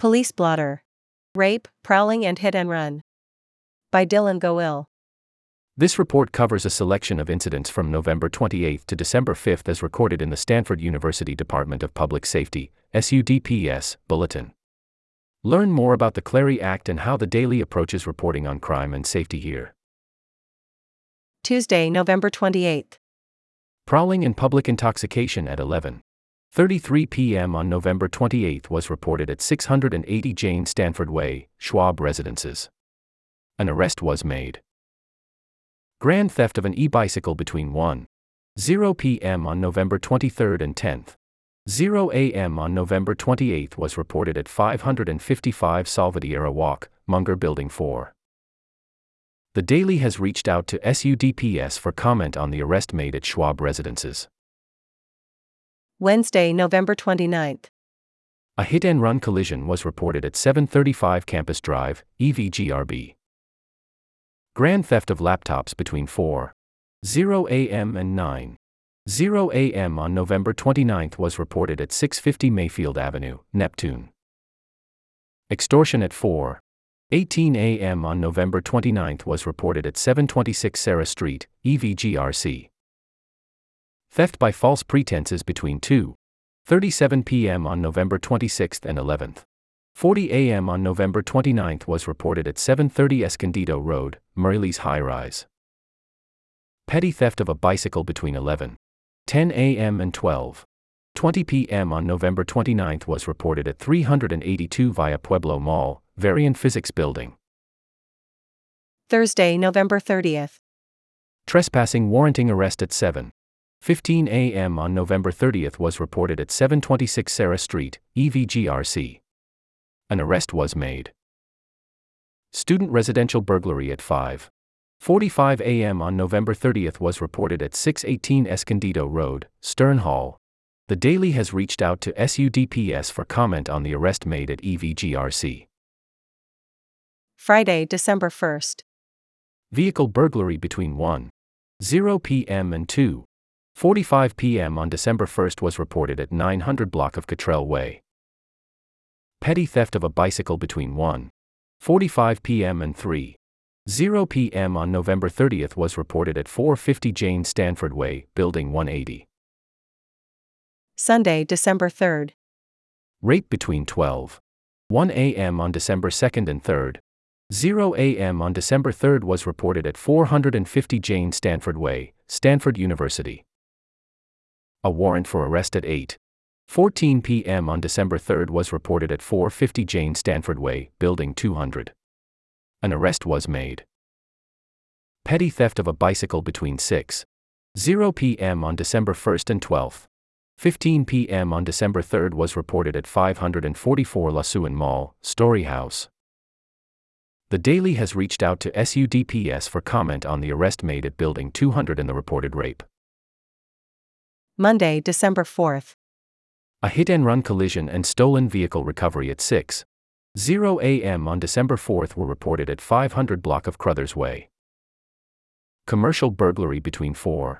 Police blotter. Rape, prowling, and hit and run. By Dylan Goil. This report covers a selection of incidents from November 28 to December 5 as recorded in the Stanford University Department of Public Safety, SUDPS, Bulletin. Learn more about the Clery Act and how the Daily approaches reporting on crime and safety here. Tuesday, November 28th. Prowling and public intoxication at 11:33 p.m. on November 28 was reported at 680 Jane Stanford Way, Schwab Residences. An arrest was made. Grand theft of an e-bicycle between 1:0 p.m. on November 23 and 10:0 a.m. on November 28 was reported at 555 Salvatierra Walk, Munger Building 4. The Daily has reached out to SUDPS for comment on the arrest made at Schwab Residences. Wednesday, November 29th. A hit and run collision was reported at 735 Campus Drive, EVGRB. Grand theft of laptops between 4:0 a.m. and 9:0 a.m. on November 29th was reported at 650 Mayfield Avenue, Neptune. Extortion at 4:18 a.m. on November 29th was reported at 726 Serra Street, EVGRC. Theft by false pretenses between 2:37 p.m. on November 26 and 11th. 40 a.m. on November 29 was reported at 730 Escondido Road, Mirrielees High Rise. Petty theft of a bicycle between 11:10 a.m. and 12:20 p.m. on November 29 was reported at 382 Via Pueblo Mall, Varian Physics Building. Thursday, November 30th. Trespassing warranting arrest at 7:15 a.m. on November 30th was reported at 726 Serra Street, EVGRC an arrest was made. Student residential burglary at 5:45 a.m. on November 30th was reported at 618 Escondido Road, Stern Hall. The Daily has reached out to SUDPS for comment on the arrest made at EVGRC. Friday, December 1st. Vehicle burglary between 1:0 p.m. and 2:45 p.m. on December 1st was reported at 900 block of Cottrell Way. Petty theft of a bicycle between 1:45 p.m. and 3:0 p.m. on November 30th was reported at 450 Jane Stanford Way, Building 180. Sunday, December 3rd. Rape between 12:1 a.m. on December 2nd and 3rd. 0 a.m. on December 3rd was reported at 450 Jane Stanford Way, Stanford University. A warrant for arrest at 8 14 p.m. on December 3 was reported at 450 Jane Stanford Way, Building 200. An arrest was made. Petty theft of a bicycle between 6. 0 p.m. on December 1 and 12. 15 p.m. on December 3 was reported at 544 Lasuen Mall, Storey House. The Daily has reached out to SUDPS for comment on the arrest made at Building 200 and the reported rape. Monday, December 4th. A hit and run collision and stolen vehicle recovery at 6. 0 a.m. on December 4th were reported at 500 block of Crothers Way. Commercial burglary between 4.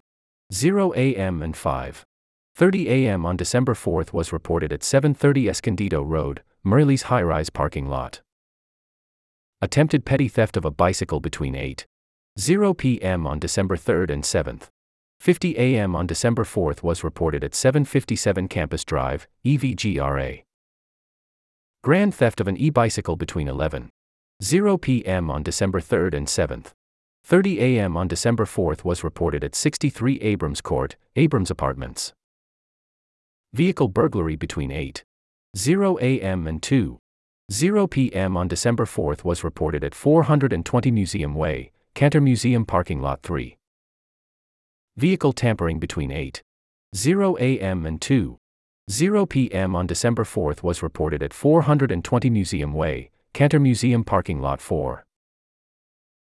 0 a.m. and 5. 30 a.m. on December 4th was reported at 730 Escondido Road, Mirrielees High Rise parking lot. Attempted petty theft of a bicycle between 8. 0 p.m. on December 3rd and 7th. 50 a.m. on December 4th was reported at 757 Campus Drive, EVGRA. Grand theft of an e-bicycle between 11:0 p.m. on December 3rd and 7th. 30 a.m. on December 4th was reported at 63 Abrams Court, Abrams Apartments. Vehicle burglary between 8:0 a.m. and 2:0 p.m. on December 4th was reported at 420 Museum Way, Cantor Museum Parking Lot 3. Vehicle tampering between 8:0 a.m. and 2:0 p.m. on December 4th was reported at 420 Museum Way, Cantor Museum Parking Lot 4.